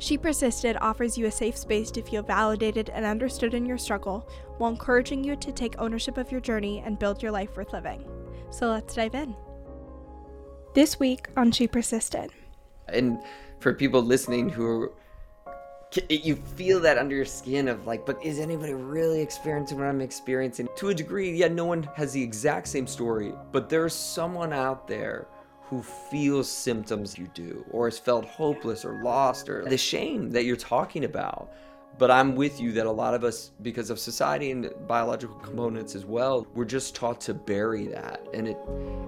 She Persisted offers you a safe space to feel validated and understood in your struggle while encouraging you to take ownership of your journey and build your life worth living. So let's dive in. This week on She Persisted. And for people listening who you feel that under your skin of like but is anybody really experiencing what i'm experiencing to a degree yeah no one has the exact same story but there's someone out there who feels symptoms you do or has felt hopeless or lost or the shame that you're talking about. But i'm with you that a lot of us because of society and biological components as well we're just taught to bury that. And it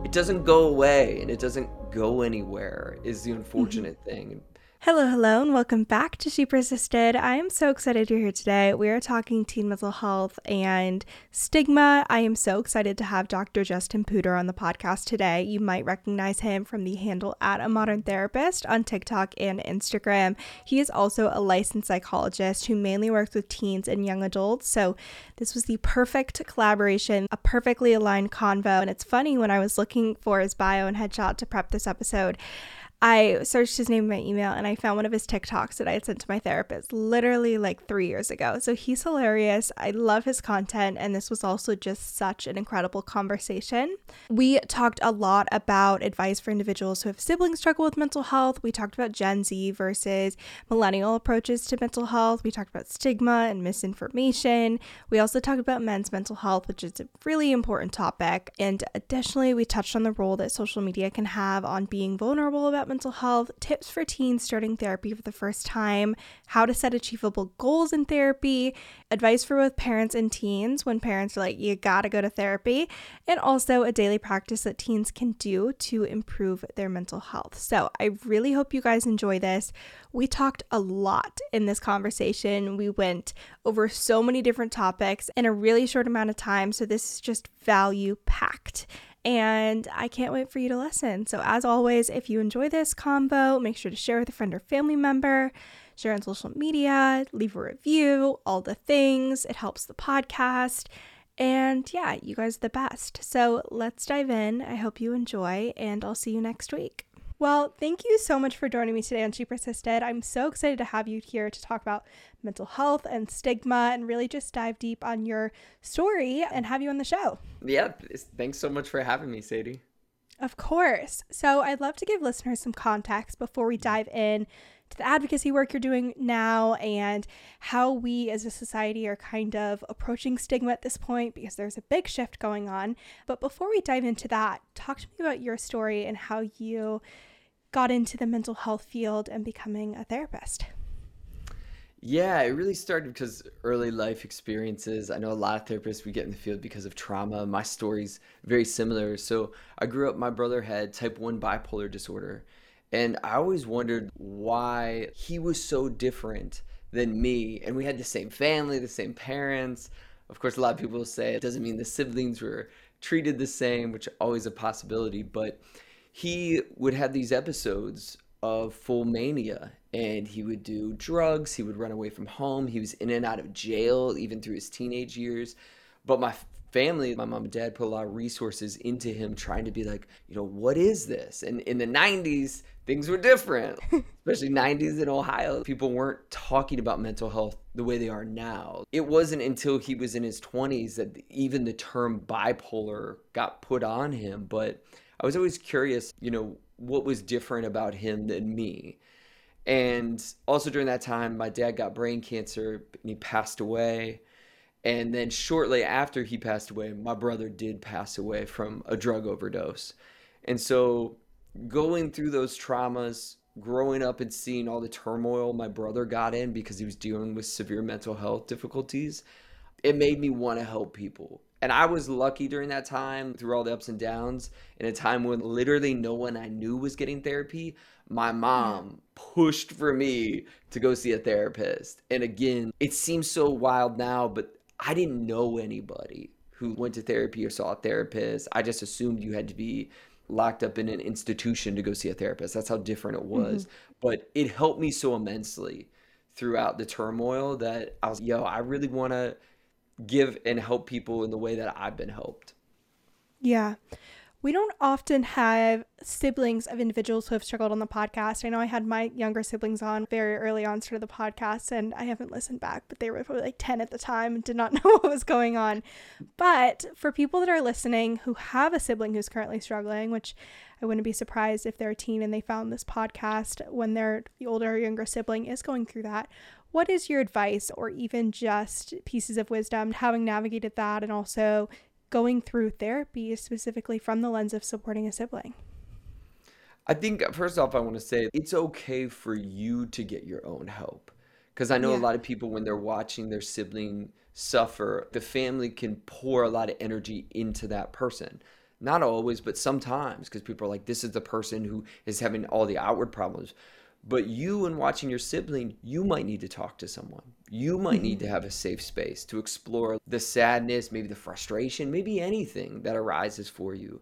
it doesn't go away and it doesn't go anywhere is the unfortunate mm-hmm. thing Hello, hello, and welcome back to She Persisted. I am so excited you're here today. We are talking teen mental health and stigma. I am so excited to have Dr. Justin Puder on the podcast today. You might recognize him from the handle at a modern therapist on TikTok and Instagram. He is also a licensed psychologist who mainly works with teens and young adults. So this was the perfect collaboration, a perfectly aligned convo. And it's funny when I was looking for his bio and headshot to prep this episode. I searched his name in my email and I found one of his TikToks that I had sent to my therapist literally like three years ago. So he's hilarious. I love his content, and this was also just such an incredible conversation. We talked a lot about advice for individuals who have siblings struggle with mental health. We talked about Gen Z versus millennial approaches to mental health. We talked about stigma and misinformation. We also talked about men's mental health, which is a really important topic. And additionally, we touched on the role that social media can have on being vulnerable about mental health, tips for teens starting therapy for the first time, how to set achievable goals in therapy, advice for both parents and teens when parents are like, you gotta go to therapy, and also a daily practice that teens can do to improve their mental health. So I really hope you guys enjoy this. We talked a lot in this conversation. We went over so many different topics in a really short amount of time. So this is just value packed and I can't wait for you to listen. So, as always, if you enjoy this combo, make sure to share with a friend or family member, share on social media, leave a review, all the things. It helps the podcast. And yeah, you guys are the best. So, let's dive in. I hope you enjoy, and I'll see you next week. Well, thank you so much for joining me today on She Persisted. I'm so excited to have you here to talk about mental health and stigma and really just dive deep on your story and have you on the show. Yeah, thanks so much for having me, Sadie. Of course. So, I'd love to give listeners some context before we dive in to the advocacy work you're doing now and how we as a society are kind of approaching stigma at this point because there's a big shift going on. But before we dive into that, talk to me about your story and how you got into the mental health field and becoming a therapist? Yeah, it really started because early life experiences. I know a lot of therapists we get in the field because of trauma. My story's very similar. So I grew up, my brother had type 1 bipolar disorder. And I always wondered why he was so different than me. And we had the same family, the same parents. Of course, a lot of people say it doesn't mean the siblings were treated the same, which always a possibility. But he would have these episodes of full mania and he would do drugs he would run away from home he was in and out of jail even through his teenage years. But my family my mom and dad put a lot of resources into him trying to be like you know what is this? And in the 90s things were different. Especially 90s in ohio people weren't talking about mental health the way they are now. It wasn't until he was in his 20s that even the term bipolar got put on him. But I was always curious, you know, what was different about him than me. And also during that time, my dad got brain cancer and he passed away. And then shortly after he passed away, my brother did pass away from a drug overdose. And so going through those traumas, growing up and seeing all the turmoil my brother got in because he was dealing with severe mental health difficulties, it made me want to help people And I was lucky during that time through all the ups and downs in a time when literally no one I knew was getting therapy. My mom pushed for me to go see a therapist. And again, it seems so wild now, but I didn't know anybody who went to therapy or saw a therapist. I just assumed you had to be locked up in an institution to go see a therapist. That's how different it was. Mm-hmm. But it helped me so immensely throughout the turmoil that I was, yo, I really want to give and help people in the way that I've been helped. Yeah. We don't often have siblings of individuals who have struggled on the podcast. I know I had my younger siblings on very early on started the podcast and I haven't listened back, but they were probably like 10 at the time and did not know what was going on. But for people that are listening who have a sibling who's currently struggling, which I wouldn't be surprised if they're a teen and they found this podcast when their older or younger sibling is going through that. What is your advice or even just pieces of wisdom having navigated that and also going through therapy specifically from the lens of supporting a sibling? I think, first off, I want to say it's okay for you to get your own help. Because I know yeah. a lot of people, when they're watching their sibling suffer, the family can pour a lot of energy into that person. Not always, but sometimes, because people are like, this is the person who is having all the outward problems. But you, and watching your sibling, you might need to talk to someone. You might need to mm-hmm. have a safe space to explore the sadness, maybe the frustration, maybe anything that arises for you.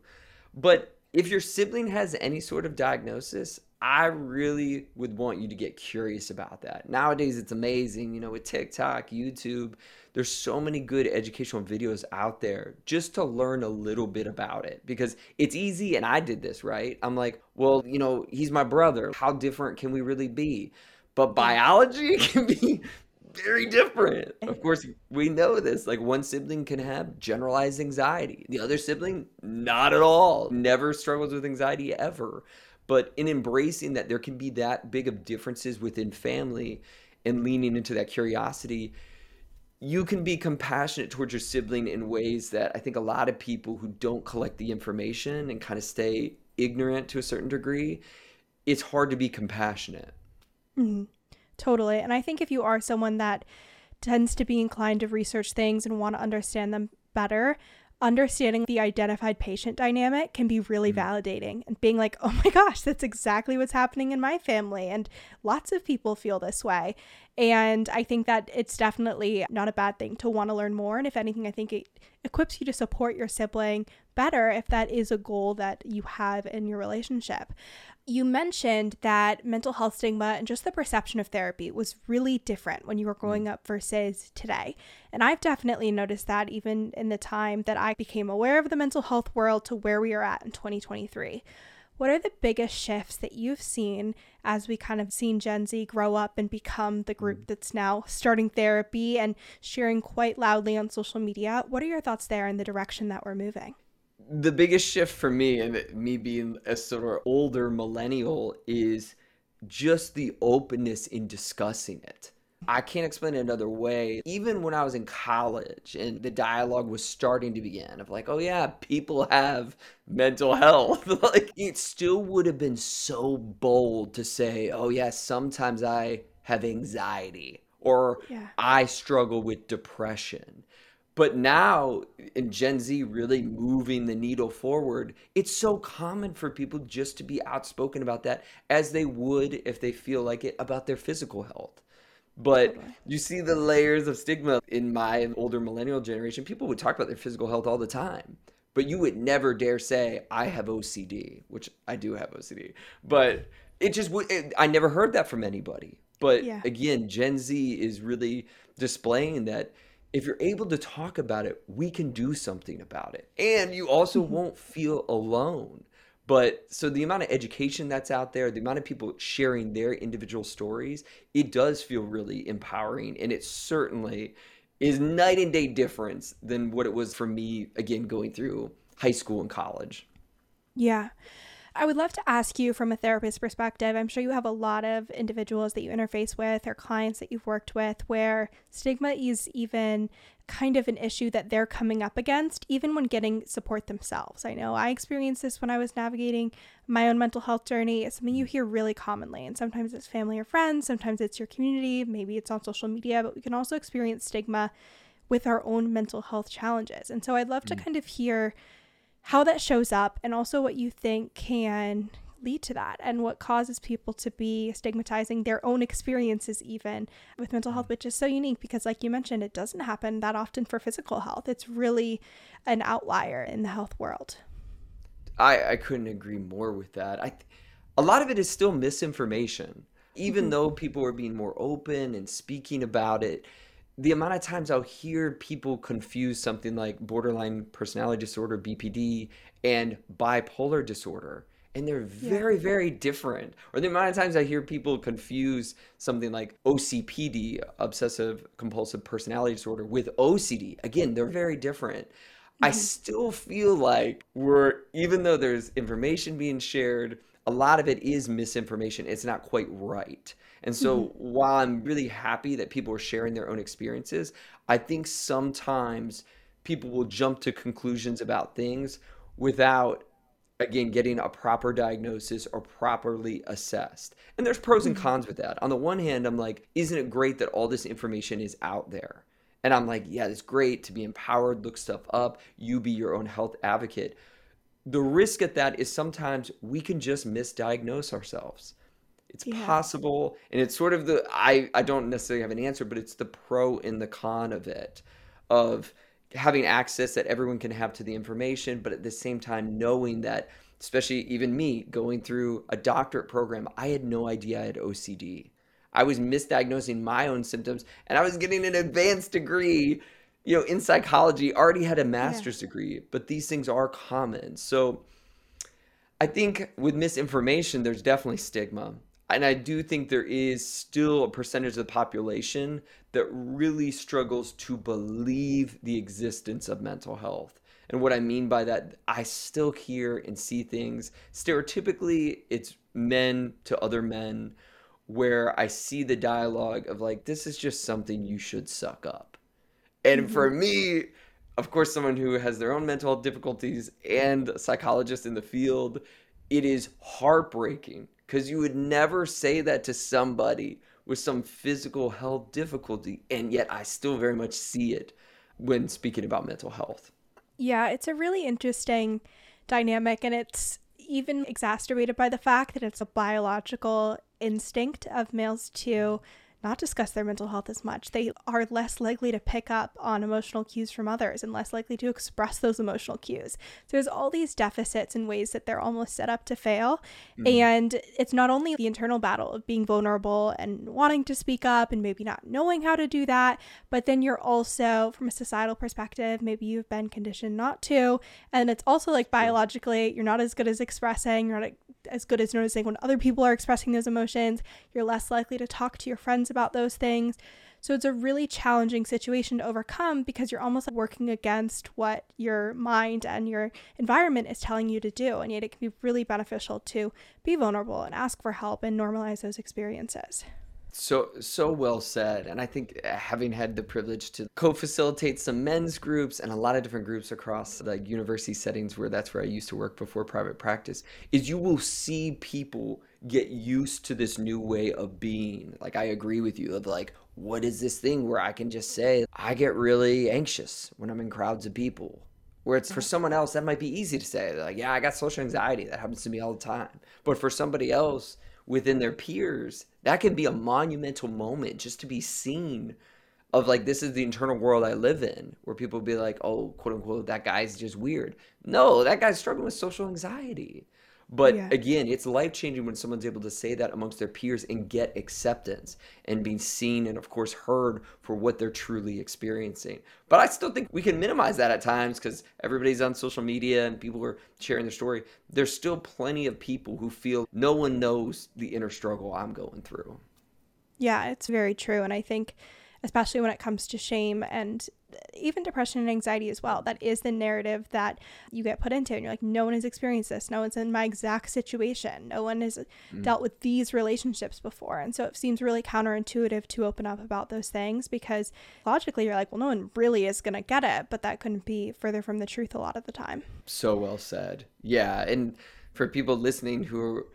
But if your sibling has any sort of diagnosis, I really would want you to get curious about that. Nowadays, it's amazing, you know, with TikTok, YouTube, there's so many good educational videos out there just to learn a little bit about it because it's easy. And I did this, right? I'm like, well, you know, he's my brother. How different can we really be? But biology can be very different. Of course, we know this. Like one sibling can have generalized anxiety, the other sibling, not at all, never struggles with anxiety ever. But in embracing that there can be that big of differences within family and leaning into that curiosity, you can be compassionate towards your sibling in ways that I think a lot of people who don't collect the information and kind of stay ignorant to a certain degree, it's hard to be compassionate. Mm-hmm. Totally. And I think if you are someone that tends to be inclined to research things and want to understand them better, understanding the identified patient dynamic can be really mm-hmm. validating and being like, oh my gosh, that's exactly what's happening in my family. And lots of people feel this way. And I think that it's definitely not a bad thing to want to learn more. And if anything, I think it equips you to support your sibling better if that is a goal that you have in your relationship. You mentioned that mental health stigma and just the perception of therapy was really different when you were growing mm. up versus today. And I've definitely noticed that even in the time that I became aware of the mental health world to where we are at in 2023. What are the biggest shifts that you've seen as we kind of seen Gen Z grow up and become the group mm. that's now starting therapy and sharing quite loudly on social media? What are your thoughts there in the direction that we're moving? the biggest shift for me and me being a sort of older millennial is just the openness in discussing it. I can't explain it another way. Even when I was in college and the dialogue was starting to begin of like, oh yeah, people have mental health. like it still would have been so bold to say, oh yeah, sometimes I have anxiety or yeah. I struggle with depression. But now, in Gen Z really moving the needle forward, it's so common for people just to be outspoken about that as they would if they feel like it about their physical health. But you see the layers of stigma in my older millennial generation. People would talk about their physical health all the time, but you would never dare say, I have OCD, which I do have OCD. But it just, it, I never heard that from anybody. But yeah. again, Gen Z is really displaying that if you're able to talk about it, we can do something about it. And you also mm-hmm. won't feel alone. But so the amount of education that's out there, the amount of people sharing their individual stories, it does feel really empowering. And it certainly is night and day difference than what it was for me, again, going through high school and college. Yeah. I would love to ask you from a therapist perspective. I'm sure you have a lot of individuals that you interface with or clients that you've worked with where stigma is even kind of an issue that they're coming up against, even when getting support themselves. I know I experienced this when I was navigating my own mental health journey. It's something you hear really commonly, and sometimes it's family or friends, sometimes it's your community, maybe it's on social media, but we can also experience stigma with our own mental health challenges. And so I'd love to mm. kind of hear how that shows up and also what you think can lead to that and what causes people to be stigmatizing their own experiences even with mental health which is so unique because like you mentioned it doesn't happen that often for physical health. It's really an outlier in the health world. I i couldn't agree more with that. I a lot of it is still misinformation. Even mm-hmm. though people are being more open and speaking about it the amount of times I'll hear people confuse something like borderline personality disorder, BPD, and bipolar disorder. And they're very, yeah. very different. Or the amount of times I hear people confuse something like OCPD, obsessive compulsive personality disorder, with OCD. Again, they're very different. Mm-hmm. I still feel like we're, even though there's information being shared, a lot of it is misinformation. It's not quite right. And so mm-hmm. while I'm really happy that people are sharing their own experiences, I think sometimes people will jump to conclusions about things without again getting a proper diagnosis or properly assessed. And there's pros and mm-hmm. cons with that. On the one hand, I'm like, isn't it great that all this information is out there? And I'm like, yeah, it's great to be empowered, look stuff up, you be your own health advocate. The risk at that is sometimes we can just misdiagnose ourselves. It's yeah. possible, and it's sort of the I I don't necessarily have an answer, but it's the pro and the con of it, of having access that everyone can have to the information, but at the same time knowing that, especially even me going through a doctorate program, I had no idea I had OCD. I was misdiagnosing my own symptoms, and I was getting an advanced degree, you know, in psychology. Already had a master's yeah. degree, but these things are common. So. I think with misinformation, there's definitely stigma and I do think there is still a percentage of the population that really struggles to believe the existence of mental health. And what I mean by that, I still hear and see things. Stereotypically, it's men to other men where I see the dialogue of like, this is just something you should suck up. And mm-hmm. for me, of course, someone who has their own mental health difficulties and a psychologist in the field, it is heartbreaking because you would never say that to somebody with some physical health difficulty. And yet I still very much see it when speaking about mental health. Yeah, it's a really interesting dynamic, and it's even exacerbated by the fact that it's a biological instinct of males to not discuss their mental health as much. They are less likely to pick up on emotional cues from others and less likely to express those emotional cues. So there's all these deficits and ways that they're almost set up to fail. Mm-hmm. And it's not only the internal battle of being vulnerable and wanting to speak up and maybe not knowing how to do that, but then you're also, from a societal perspective, maybe you've been conditioned not to. And it's also like biologically, you're not as good as expressing, you're not as good as noticing when other people are expressing those emotions. You're less likely to talk to your friends about those things. So it's a really challenging situation to overcome because you're almost working against what your mind and your environment is telling you to do. And yet it can be really beneficial to be vulnerable and ask for help and normalize those experiences. So so well said, and I think uh, having had the privilege to co-facilitate some men's groups and a lot of different groups across the university settings, where that's where I used to work before private practice, is you will see people get used to this new way of being. Like I agree with you of like, what is this thing where I can just say I get really anxious when I'm in crowds of people. Where it's for someone else that might be easy to say, like, yeah, I got social anxiety. That happens to me all the time. But for somebody else within their peers, that can be a monumental moment just to be seen of like this is the internal world I live in, where people be like, oh, quote unquote, that guy's just weird. No, that guy's struggling with social anxiety. But yeah. again, it's life changing when someone's able to say that amongst their peers and get acceptance and being seen and, of course, heard for what they're truly experiencing. But I still think we can minimize that at times because everybody's on social media and people are sharing their story. There's still plenty of people who feel no one knows the inner struggle I'm going through. Yeah, it's very true. And I think especially when it comes to shame and even depression and anxiety as well. That is the narrative that you get put into. And you're like, no one has experienced this. No one's in my exact situation. No one has mm. dealt with these relationships before. And so it seems really counterintuitive to open up about those things because logically you're like, well, no one really is going to get it. But that couldn't be further from the truth a lot of the time. So well said. Yeah. And for people listening who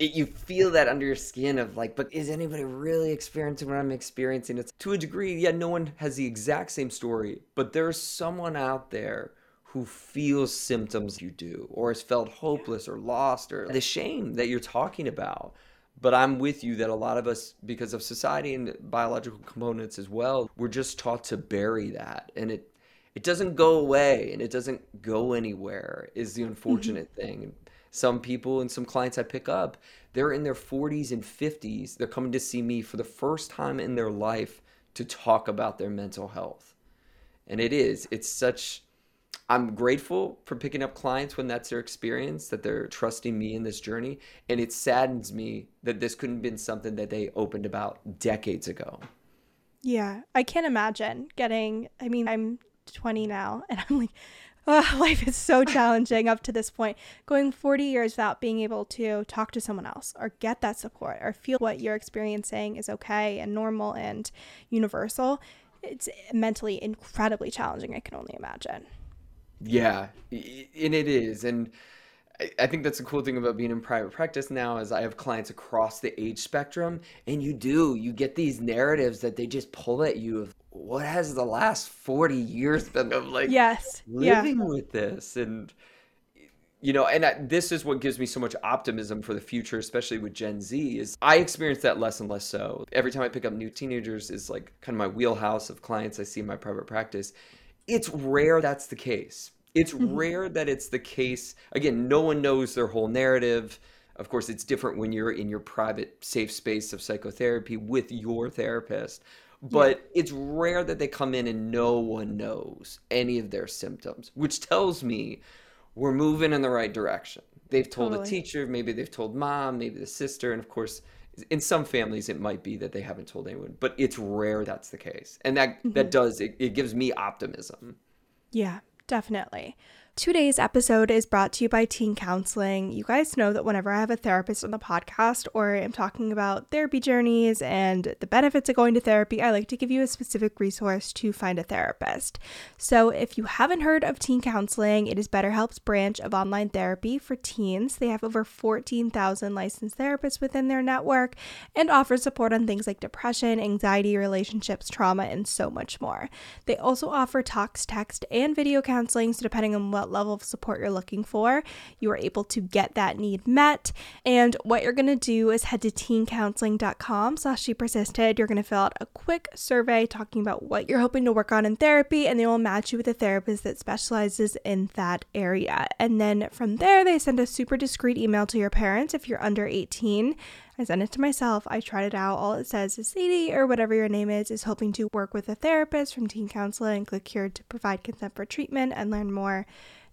you feel that under your skin of like, but is anybody really experiencing what I'm experiencing? It's to a degree, yeah, no one has the exact same story, but there's someone out there who feels symptoms you do, or has felt hopeless or lost, or the shame that you're talking about. But I'm with you that a lot of us, because of society and biological components as well, we're just taught to bury that. And it it doesn't go away and it doesn't go anywhere is the unfortunate mm-hmm. thing some people and some clients I pick up, they're in their 40s and 50s. They're coming to see me for the first time in their life to talk about their mental health. And it is, it's such, I'm grateful for picking up clients when that's their experience, that they're trusting me in this journey. And it saddens me that this couldn't have been something that they opened about decades ago. Yeah, I can't imagine getting, I mean, I'm 20 now, and I'm like, uh, life is so challenging up to this point. Going 40 years without being able to talk to someone else or get that support or feel what you're experiencing is okay and normal and universal, it's mentally incredibly challenging. I can only imagine. Yeah, and it is. And I think that's the cool thing about being in private practice now is I have clients across the age spectrum and you do you get these narratives that they just pull at you of what has the last 40 years been of like yes living yeah. with this? And you know and I, this is what gives me so much optimism for the future especially with gen z is i experience that less and less so. Every time i pick up new teenagers is like kind of my wheelhouse of clients i see in my private practice. It's rare that's the case. It's mm-hmm. rare that it's the case. Again no one knows their whole narrative. Of course it's different when you're in your private safe space of psychotherapy with your therapist but yeah. it's rare that they come in and no one knows any of their symptoms, which tells me we're moving in the right direction. They've told totally. a teacher, maybe they've told mom, maybe the sister, and of course, in some families it might be that they haven't told anyone, but it's rare that's the case, and that mm-hmm. that does it, it gives me optimism. Yeah, definitely. Today's episode is brought to you by Teen Counseling. You guys know that whenever I have a therapist on the podcast or am talking about therapy journeys and the benefits of going to therapy, I like to give you a specific resource to find a therapist. So, if you haven't heard of Teen Counseling, it is BetterHelp's branch of online therapy for teens. They have over 14,000 licensed therapists within their network and offer support on things like depression, anxiety, relationships, trauma, and so much more. They also offer talks, text, and video counseling, so depending on what what level of support you're looking for, you are able to get that need met. And what you're going to do is head to teencounseling.com slash she persisted. You're going to fill out a quick survey talking about what you're hoping to work on in therapy, and they will match you with a therapist that specializes in that area. And then from there, they send a super discreet email to your parents if you're under 18 I sent it to myself. I tried it out. All it says is Sadie, or whatever your name is, is hoping to work with a therapist from teen counseling. Click here to provide consent for treatment and learn more.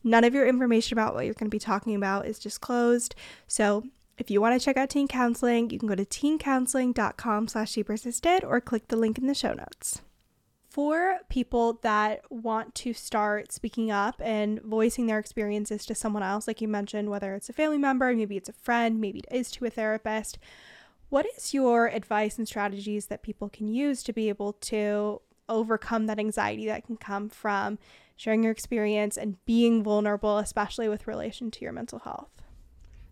None of your information about what you're going to be talking about is disclosed. So if you want to check out teen counseling, you can go to teencounseling.com slash she persisted or click the link in the show notes. For people that want to start speaking up and voicing their experiences to someone else, like you mentioned, whether it's a family member, maybe it's a friend, maybe it is to a therapist, what is your advice and strategies that people can use to be able to overcome that anxiety that can come from sharing your experience and being vulnerable, especially with relation to your mental health.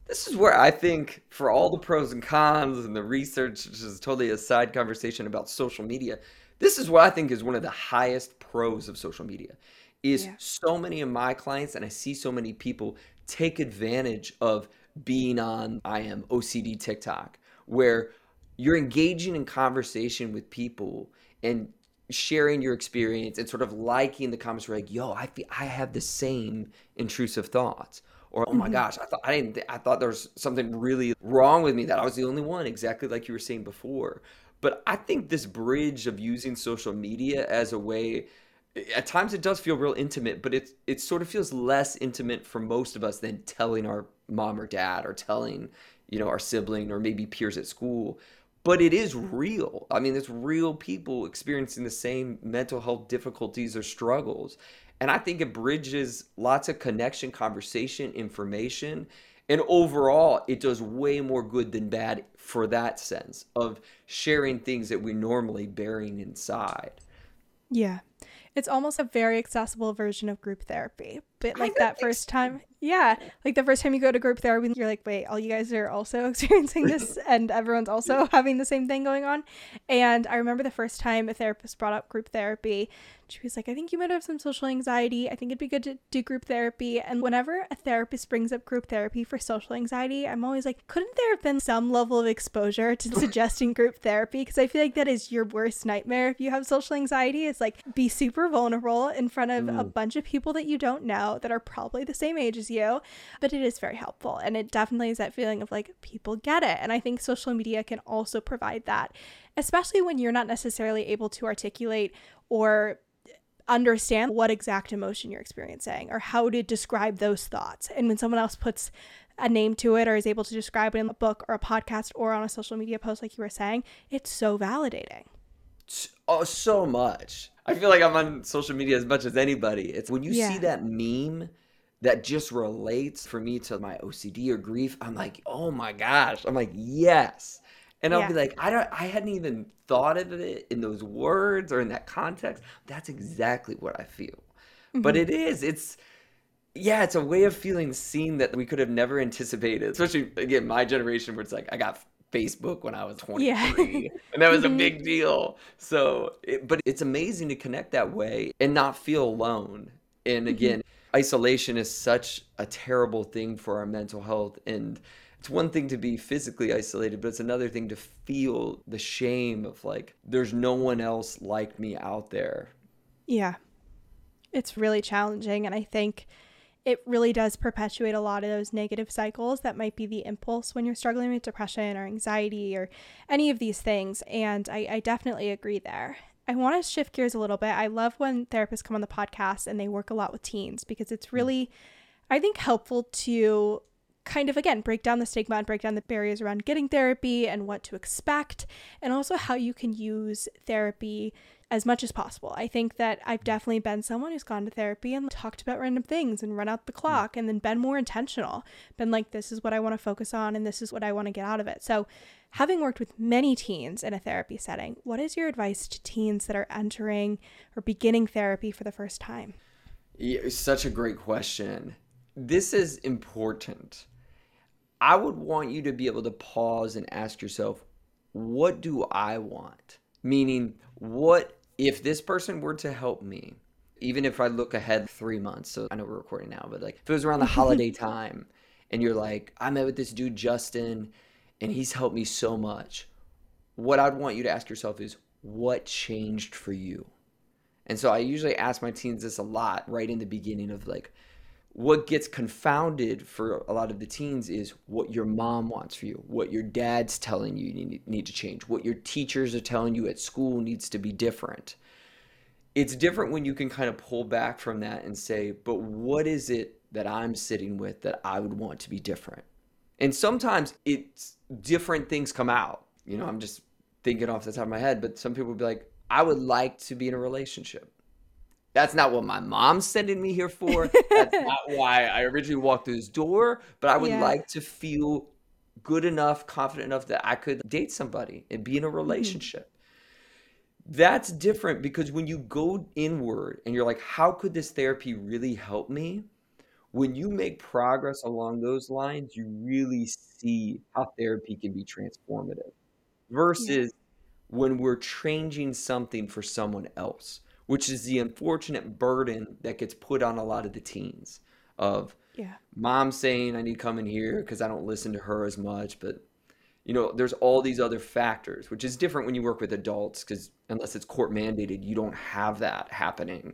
This is where I think, for all the pros and cons and the research, which is totally a side conversation about social media, this is what I think is one of the highest pros of social media. Is yeah. so many of my clients, and I see so many people take advantage of being on I am OCD TikTok, where you're engaging in conversation with people and sharing your experience and sort of liking the comments were like, yo, I feel I have the same intrusive thoughts. Or oh my mm-hmm. gosh, I thought I didn't I thought there was something really wrong with me that I was the only one, exactly like you were saying before. But I think this bridge of using social media as a way at times it does feel real intimate, but it it sort of feels less intimate for most of us than telling our mom or dad or telling, you know, our sibling or maybe peers at school but it is real. I mean, it's real people experiencing the same mental health difficulties or struggles. And I think it bridges lots of connection, conversation, information. And overall, it does way more good than bad for that sense of sharing things that we're normally bearing inside. Yeah. It's almost a very accessible version of group therapy but like that first time. Yeah like the first time you go to group therapy you're like wait all you guys are also experiencing this and everyone's also having the same thing going on? And i remember the first time a therapist brought up group therapy she was like i think you might have some social anxiety. I think it'd be good to do group therapy. And whenever a therapist brings up group therapy for social anxiety i'm always like couldn't there have been some level of exposure to suggesting group therapy? Because i feel like that is your worst nightmare if you have social anxiety it's like be super vulnerable in front of mm. a bunch of people that you don't know that are probably the same age as you, but it is very helpful. And it definitely is that feeling of like people get it. And I think social media can also provide that, especially when you're not necessarily able to articulate or understand what exact emotion you're experiencing or how to describe those thoughts. And when someone else puts a name to it or is able to describe it in a book or a podcast or on a social media post, like you were saying, it's so validating. Oh, so much. I feel like I'm on social media as much as anybody. It's when you yeah. see that meme that just relates for me to my OCD or grief, I'm like, oh my gosh. I'm like, yes. And I'll yeah. be like, I don't I hadn't even thought of it in those words or in that context. That's exactly what I feel. Mm-hmm. But it is, it's yeah, it's a way of feeling seen that we could have never anticipated. Especially again, my generation where it's like I got Facebook when I was 23. Yeah. and that was a mm-hmm. big deal. So, it, but it's amazing to connect that way and not feel alone. And mm-hmm. again, mm-hmm. isolation is such a terrible thing for our mental health. And it's one thing to be physically isolated, but it's another thing to feel the shame of like, there's no one else like me out there. Yeah. It's really challenging. And I think it really does perpetuate a lot of those negative cycles that might be the impulse when you're struggling with depression or anxiety or any of these things. And I, I definitely agree there. I want to shift gears a little bit. I love when therapists come on the podcast and they work a lot with teens because it's mm. really, I think, helpful to kind of again break down the stigma and break down the barriers around getting therapy and what to expect, and also how you can use therapy as much as possible. I think that I've definitely been someone who's gone to therapy and talked about random things and run out the hmm. clock and then been more intentional, been like, this is what I want to focus on and this is what I want to get out of it. So, having worked with many teens in a therapy setting, what is your advice to teens that are entering or beginning therapy for the first time? Yeah, such a great question. This is important. I would want you to be able to pause and ask yourself, what do I want? Meaning, what if this person were to help me, even if I look ahead three months, so I know we're recording now, but like if it was around the holiday time and you're like, I met with this dude, Justin, and he's helped me so much, what I'd want you to ask yourself is, what changed for you? And so I usually ask my teens this a lot right in the beginning of like, what gets confounded for a lot of the teens is what your mom wants for you, what your dad's telling you you need, to change, what your teachers are telling you at school needs to be different. It's different when you can kind of pull back from that and say, but what is it that I'm sitting with that I would want to be different? And sometimes it's different things come out. You know, I'm just thinking off the top of my head, but some people would be like, I would like to be in a relationship. That's not what my mom's sending me here for. That's not why I originally walked through this door. But I would yeah. like to feel good enough, confident enough that I could date somebody and be in a mm-hmm. relationship. Mm-hmm. That's different because when you go inward and you're like, how could this therapy really help me? When you make progress along those lines, you really see how therapy can be transformative versus yeah. when we're changing something for someone else which is the unfortunate burden that gets put on a lot of the teens of yeah. mom saying I need to come in here because I don't listen to her as much, but you know, there's all these other factors, which is different when you work with adults because unless it's court mandated, you don't have that happening.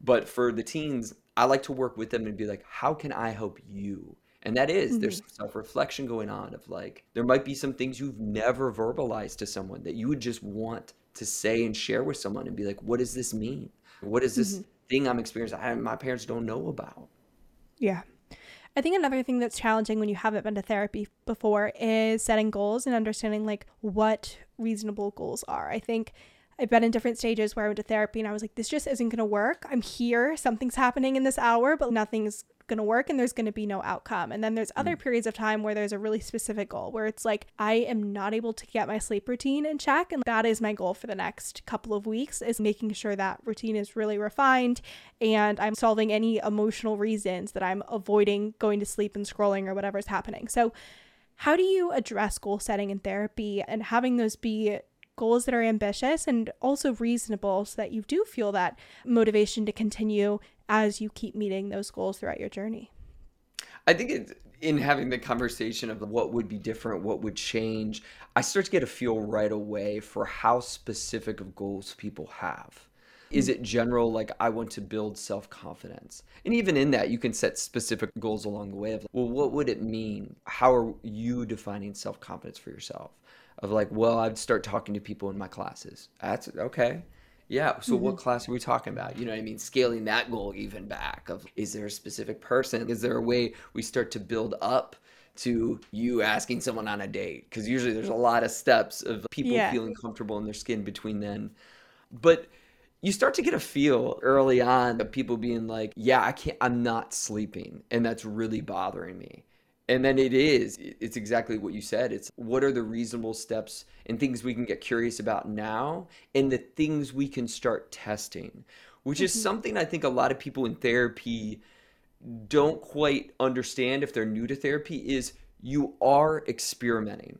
But for the teens, I like to work with them and be like, how can I help you? And that is, mm-hmm. there's some self reflection going on of like, there might be some things you've never verbalized to someone that you would just want to say and share with someone and be like, what does this mean? What is this mm-hmm. thing I'm experiencing? I, my parents don't know about. Yeah. I think another thing that's challenging when you haven't been to therapy before is setting goals and understanding like what reasonable goals are. I think I've been in different stages where I went to therapy and I was like, this just isn't going to work. I'm here. Something's happening in this hour, but nothing's going to work and there's going to be no outcome. And then there's other mm. periods of time where there's a really specific goal where it's like, I am not able to get my sleep routine in check. And that is my goal for the next couple of weeks is making sure that routine is really refined and I'm solving any emotional reasons that I'm avoiding going to sleep and scrolling or whatever's happening. So, how do you address goal setting in therapy and having those be goals that are ambitious and also reasonable so that you do feel that motivation to continue as you keep meeting those goals throughout your journey? I think it's in having the conversation of what would be different, what would change, I start to get a feel right away for how specific of goals people have. Is it general, like I want to build self confidence? And even in that, you can set specific goals along the way of, well, what would it mean? How are you defining self confidence for yourself? Of like, well, I'd start talking to people in my classes. That's okay. Yeah. So mm-hmm. what class are we talking about? You know what I mean? Scaling that goal even back of is there a specific person? Is there a way we start to build up to you asking someone on a date? Because usually there's a lot of steps of people yeah. feeling comfortable in their skin between then. But you start to get a feel early on of people being like, yeah, I can't, I'm not sleeping. And that's really bothering me. And then it is, it's exactly what you said. It's what are the reasonable steps and things we can get curious about now and the things we can start testing, which mm-hmm. is something I think a lot of people in therapy don't quite understand if they're new to therapy is you are experimenting.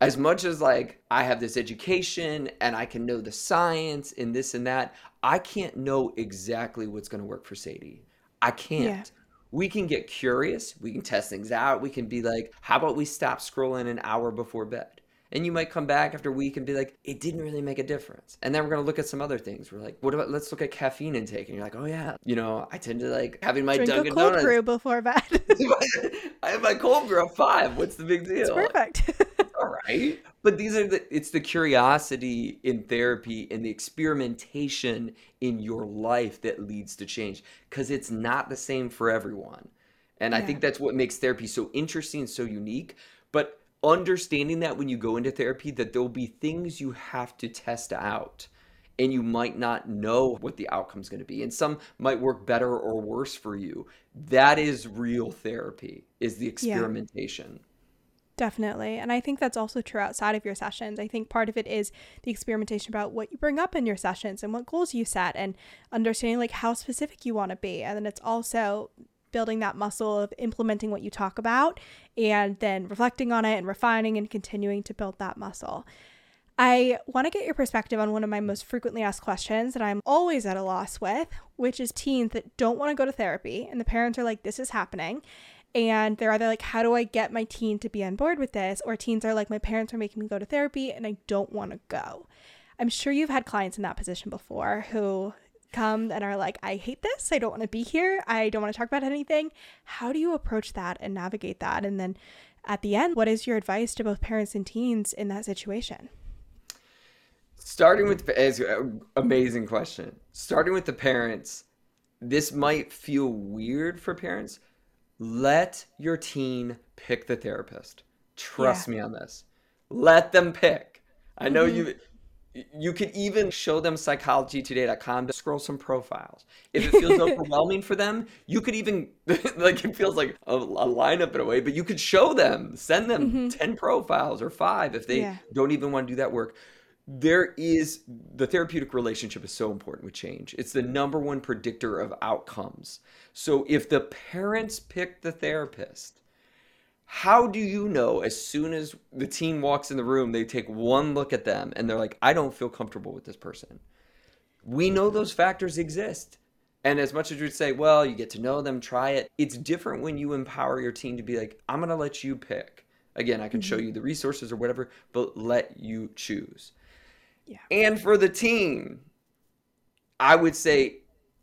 As much as like I have this education and I can know the science and this and that, I can't know exactly what's going to work for Sadie. I can't. Yeah we can get curious. We can test things out. We can be like, how about we stop scrolling an hour before bed? And you might come back after a week and be like, it didn't really make a difference. And then we're going to look at some other things. We're like, what about, let's look at caffeine intake. And you're like, oh yeah, you know, I tend to like having my Drink Dunkin' a cold Donuts. brew before bed. I have my cold brew at five. What's the big deal? It's perfect. Right. But these are the, it's the curiosity in therapy and the experimentation in your life that leads to change because it's not the same for everyone. And yeah. I think that's what makes therapy so interesting and so unique. But understanding that when you go into therapy that there'll be things you have to test out and you might not know what the outcome's going to be and some might work better or worse for you that is real therapy is the experimentation. Definitely. And I think that's also true outside of your sessions. I think part of it is the experimentation about what you bring up in your sessions and what goals you set and understanding like how specific you want to be. And then it's also building that muscle of implementing what you talk about and then reflecting on it and refining and continuing to build that muscle. I want to get your perspective on one of my most frequently asked questions that I'm always at a loss with, which is teens that don't want to go to therapy and the parents are like, this is happening. And they're either like, how do I get my teen to be on board with this? Or teens are like, my parents are making me go to therapy and I don't want to go. I'm sure you've had clients in that position before who come and are like, I hate this. I don't want to be here. I don't want to talk about anything. How do you approach that and navigate that? And then at the end, what is your advice to both parents and teens in that situation? Starting with as uh, amazing question. Starting with the parents, this might feel weird for parents. Let your teen pick the therapist. Trust yeah. me on this. Let them pick. I know mm-hmm. you you could even show them psychologytoday.com to scroll some profiles. If it feels overwhelming for them, you could even like it feels like a, a, lineup in a way, but you could show them, send them mm-hmm. 10 profiles or five if they yeah. don't even want to do that work. There is the therapeutic relationship is so important with change. It's the number one predictor of outcomes. So if the parents pick the therapist, how do you know as soon as the teen walks in the room, they take one look at them and they're like, I don't feel comfortable with this person? We know those factors exist. And as much as you'd say, well, you get to know them, try it, it's different when you empower your teen to be like, I'm going to let you pick. Again, I can mm-hmm. show you the resources or whatever, but let you choose. Yeah. And for the teen, I would say,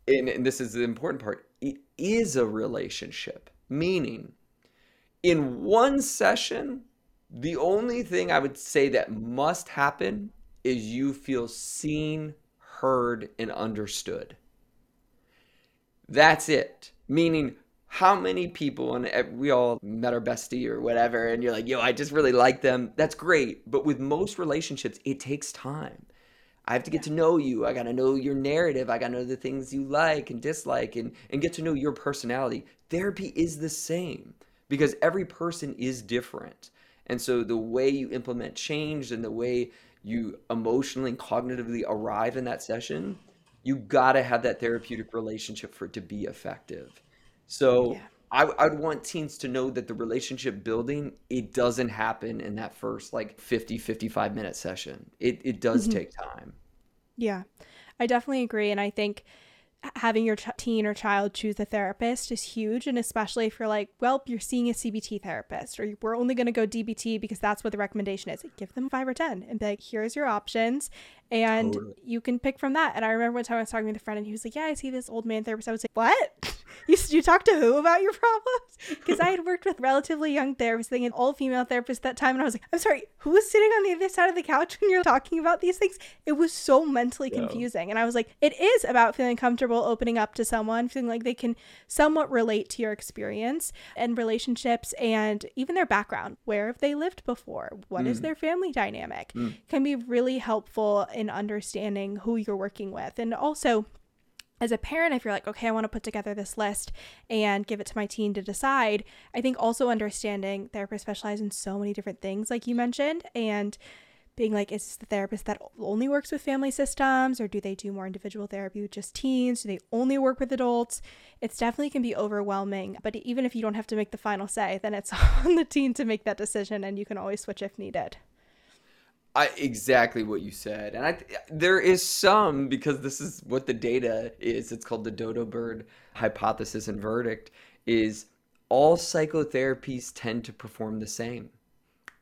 and, and this is the important part, it is a relationship, meaning in one session, the only thing I would say that must happen is you feel seen, heard, and understood. That's it. Meaning, how many people, and we all met our bestie or whatever, and you're like, yo, I just really like them. That's great. But with most relationships, it takes time. I have to get to know you. I got to know your narrative. I got to know the things you like and dislike and, and get to know your personality. Therapy is the same because every person is different. And so the way you implement change and the way you emotionally and cognitively arrive in that session, you got to have that therapeutic relationship for it to be effective. So Yeah. I, I'd want teens to know that the relationship building, it doesn't happen in that first like 50, 55 minute session. It, it does Mhm. take time. Yeah, I definitely agree. And I think having your ch- teen or child choose a therapist is huge. And especially if you're like, well, you're seeing a CBT therapist, or we're only going to go DBT because that's what the recommendation is. Give them five or 10 and be like, here's your options. And Totally. you can pick from that. And I remember one time I was talking with a friend and he was like, yeah, I see this old man therapist. I was like, what? You, you talk to who about your problems? Because I had worked with relatively young therapists, thinking all female therapists at that time. And I was like, I'm sorry, who was sitting on the other side of the couch when you're talking about these things? It was so mentally Yeah. confusing. And I was like, it is about feeling comfortable opening up to someone, feeling like they can somewhat relate to your experience and relationships and even their background. Where have they lived before? What is Mm. their family dynamic? Mm. Can be really helpful in understanding who you're working with. And also, as a parent, if you're like, okay, I want to put together this list and give it to my teen to decide, I think also understanding therapists specialize in so many different things, like you mentioned, and being like, is this the therapist that only works with family systems, or do they do more individual therapy with just teens? Do they only work with adults? It's definitely can be overwhelming, but even if you don't have to make the final say, then it's on the teen to make that decision, and you can always switch if needed. I exactly what you said, and I there is some because this is what the data is. It's called the dodo bird hypothesis and verdict. Is all psychotherapies tend to perform the same,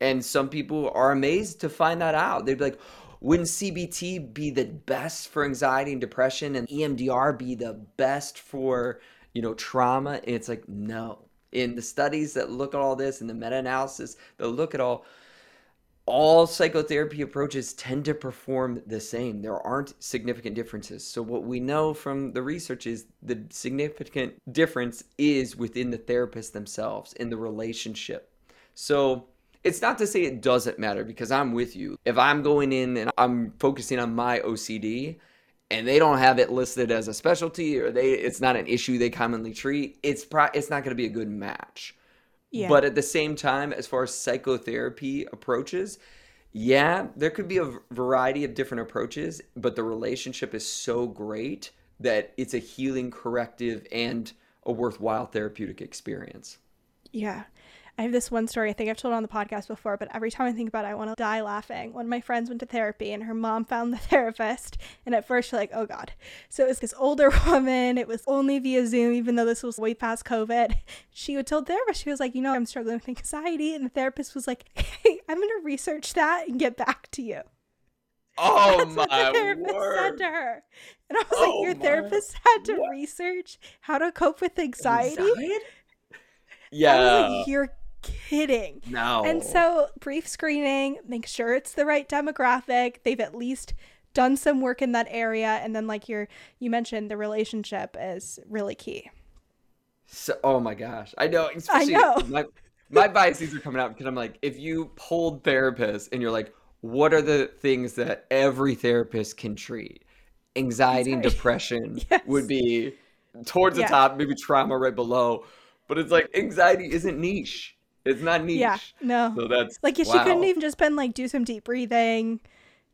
and some people are amazed to find that out. They'd be like, "Wouldn't CBT be the best for anxiety and depression, and EMDR be the best for you know trauma?" And it's like, no. In the studies that look at all this, and the meta-analysis that look at all all psychotherapy approaches tend to perform the same. There aren't significant differences. So, what we know from the research is the significant difference is within the therapist themselves, in the relationship. So, it's not to say it doesn't matter because I'm with you. If I'm going in and I'm focusing on my OCD and they don't have it listed as a specialty or they it's not an issue they commonly treat, it's pro- it's not going to be a good match. Yeah. But at the same time, as far as psychotherapy approaches, yeah, there could be a variety of different approaches, but the relationship is so great that it's a healing, corrective, and a worthwhile therapeutic experience. Yeah. I have this one story I think I've told on the podcast before, but every time I think about it, I want to die laughing. One of my friends went to therapy and her mom found the therapist. And at first, you're like, oh God. So it was this older woman. It was only via Zoom, even though this was way past COVID. She would tell the therapist, she was like, you know, I'm struggling with anxiety. And the therapist was like, hey, I'm going to research that and get back to you. Oh That's what the my therapist said word! to her. And I was Oh like, your therapist had to what? research how to cope with anxiety? Anxiety? I was Yeah. like, you're kidding. No. And so, brief screening, make sure it's the right demographic. They've at least done some work in that area, and then, like you you mentioned, the relationship is really key. So, oh my gosh, I know. I know. my my biases are coming out because I'm like, if you polled therapists and you're like, what are the things that every therapist can treat? Anxiety and depression Yes. would be towards the Yeah. top, maybe trauma right below. But it's like anxiety isn't niche. It's not niche. Yeah, no, So that's like she couldn't even just been like do some deep breathing,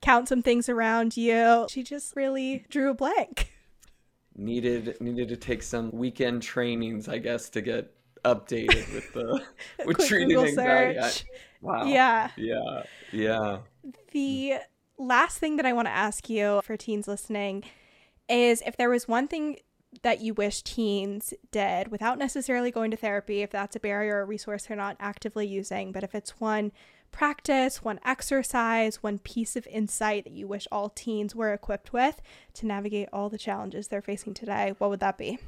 count some things around you. She just really drew a blank. needed needed to take some weekend trainings, I guess, to get updated with the with Quick treating Google anxiety. Search. wow. Yeah. Yeah. Yeah. The last thing that I want to ask you for teens listening is if there was one thing that you wish teens did without necessarily going to therapy, if that's a barrier or resource they're not actively using, but if it's one practice, one exercise, one piece of insight that you wish all teens were equipped with to navigate all the challenges they're facing today, what would that be?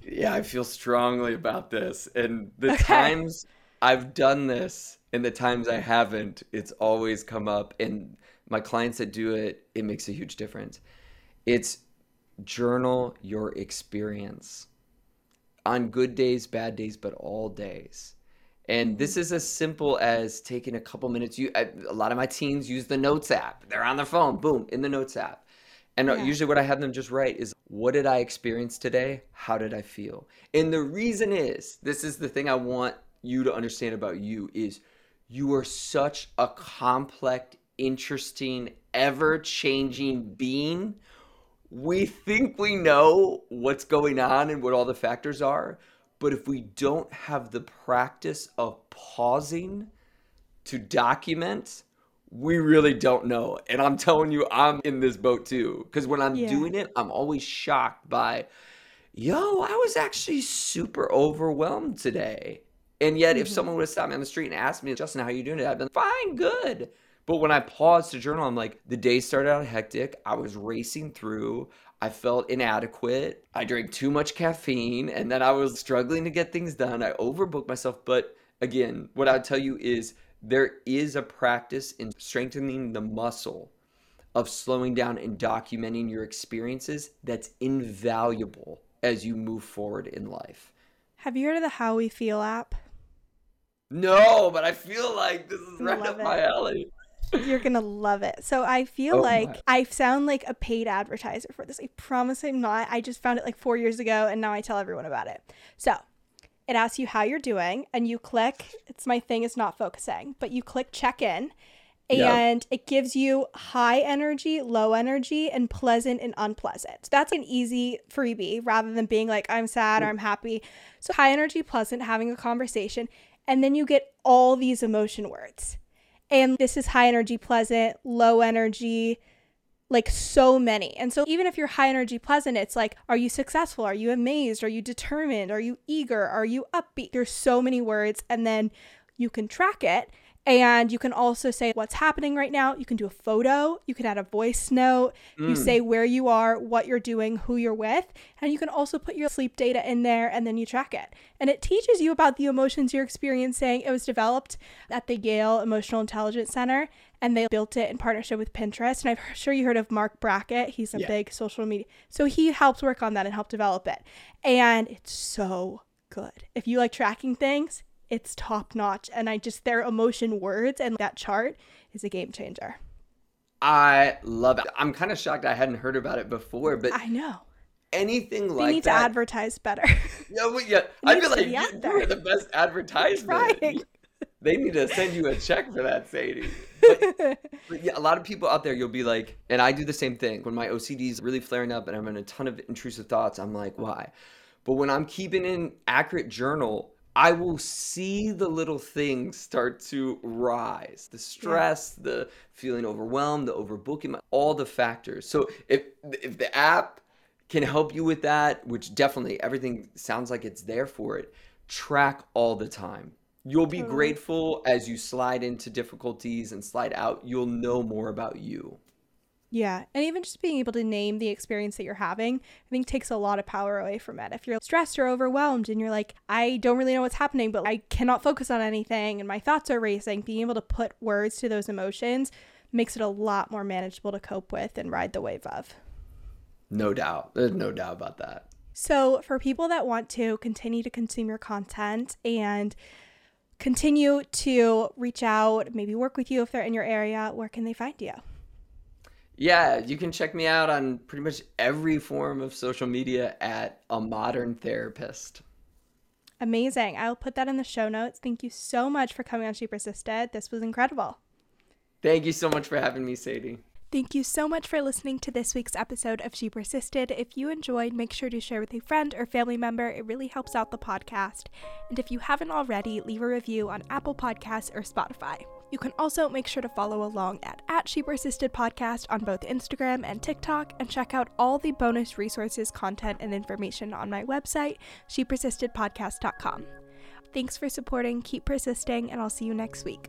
Yeah, I feel strongly about this. And the Okay. times I've done this and the times I haven't, it's always come up. And my clients that do it, it makes a huge difference. It's journal your experience on good days, bad days, but all days. And this is as simple as taking a couple minutes. You, a lot of my teens use the Notes app. They're on their phone, boom, in the Notes app. And uh, yeah. usually, what I have them just write is, What did I experience today? How did I feel? And the reason is, this is the thing I want you to understand about you is you are such a complex, interesting, ever changing being. We think we know what's going on and what all the factors are. But if we don't have the practice of pausing to document, we really don't know. And I'm telling you, I'm in this boat too. Because when I'm yeah. doing it, I'm always shocked by, yo, I was actually super overwhelmed today. And yet, mm-hmm. if someone would have stopped me on the street and asked me, Justin, how are you doing today? I've been fine, good. But when I paused to journal, I'm like, the day started out hectic. I was racing through. I felt inadequate. I drank too much caffeine and then I was struggling to get things done. I overbooked myself. But again, what I'd tell you is there is a practice in strengthening the muscle of slowing down and documenting your experiences that's invaluable as you move forward in life. Have you heard of the How We Feel app? No, but I feel like this is right up it. my alley. You're gonna love it. So I feel oh like my. I sound like a paid advertiser for this. I promise I'm not. I just found it like four years ago and now I tell everyone about it. So it asks you how you're doing and you click it's my thing is not focusing, but you click check in and yep. it gives you high energy, low energy, and pleasant and unpleasant. That's an easy freebie rather than being like, I'm sad or I'm happy. So, high energy, pleasant, having a conversation, and then you get all these emotion words. And this is high energy, pleasant, low energy, like so many. And so even if you're high energy, pleasant, it's like, are you successful? Are you amazed? Are you determined? Are you eager? Are you upbeat? There's so many words. And then you can track it. And you can also say what's happening right now. You can do a photo, you can add a voice note, mm. you say where you are, what you're doing, who you're with, and you can also put your sleep data in there and then you track it. And it teaches you about the emotions you're experiencing. It was developed at the Yale Emotional Intelligence Center and they built it in partnership with Pinterest. And I'm sure you heard of Marc Brackett. He's a yeah. big social media. So he helped work on that and help develop it. And it's so good. If you like tracking things, it's top notch. And I just, their emotion words and that chart is a game changer. I love it. I'm kind of shocked I hadn't heard about it before, but I know anything they like need that. to advertise better. Yeah, well, yeah. I feel like you, are the best advertisement. They need to send you a check for that, Sadie. But, but, yeah, a lot of people out there, you'll be like, and I do the same thing. When my OCD is really flaring up and I'm in a ton of intrusive thoughts, I'm like, why? But when I'm keeping an accurate journal, I will see the little things start to rise the stress, yeah. the feeling overwhelmed, the overbooking, all the factors. So if if the app can help you with that, which definitely everything sounds like it's there for it, track all the time. You'll be totally. grateful as you slide into difficulties and slide out. You'll know more about you. Yeah. And even just being able to name the experience that you're having, I think takes a lot of power away from it. If you're stressed or overwhelmed and you're like, I don't really know what's happening, but I cannot focus on anything and my thoughts are racing, being able to put words to those emotions makes it a lot more manageable to cope with and ride the wave of. No doubt. There's no doubt about that. So, for people that want to continue to consume your content and continue to reach out, maybe work with you if they're in your area, where can they find you? Yeah, you can check me out on pretty much every form of social media at a modern therapist. Amazing. I'll put that in the show notes. Thank you so much for coming on She Persisted. This was incredible. Thank you so much for having me, Sadie. Thank you so much for listening to this week's episode of She Persisted. If you enjoyed, make sure to share with a friend or family member. It really helps out the podcast. And if you haven't already, leave a review on Apple Podcasts or Spotify. You can also make sure to follow along at, at She Persisted Podcast on both Instagram and TikTok and check out all the bonus resources, content, and information on my website, shepersistedpodcast.com. Thanks for supporting, keep persisting, and I'll see you next week.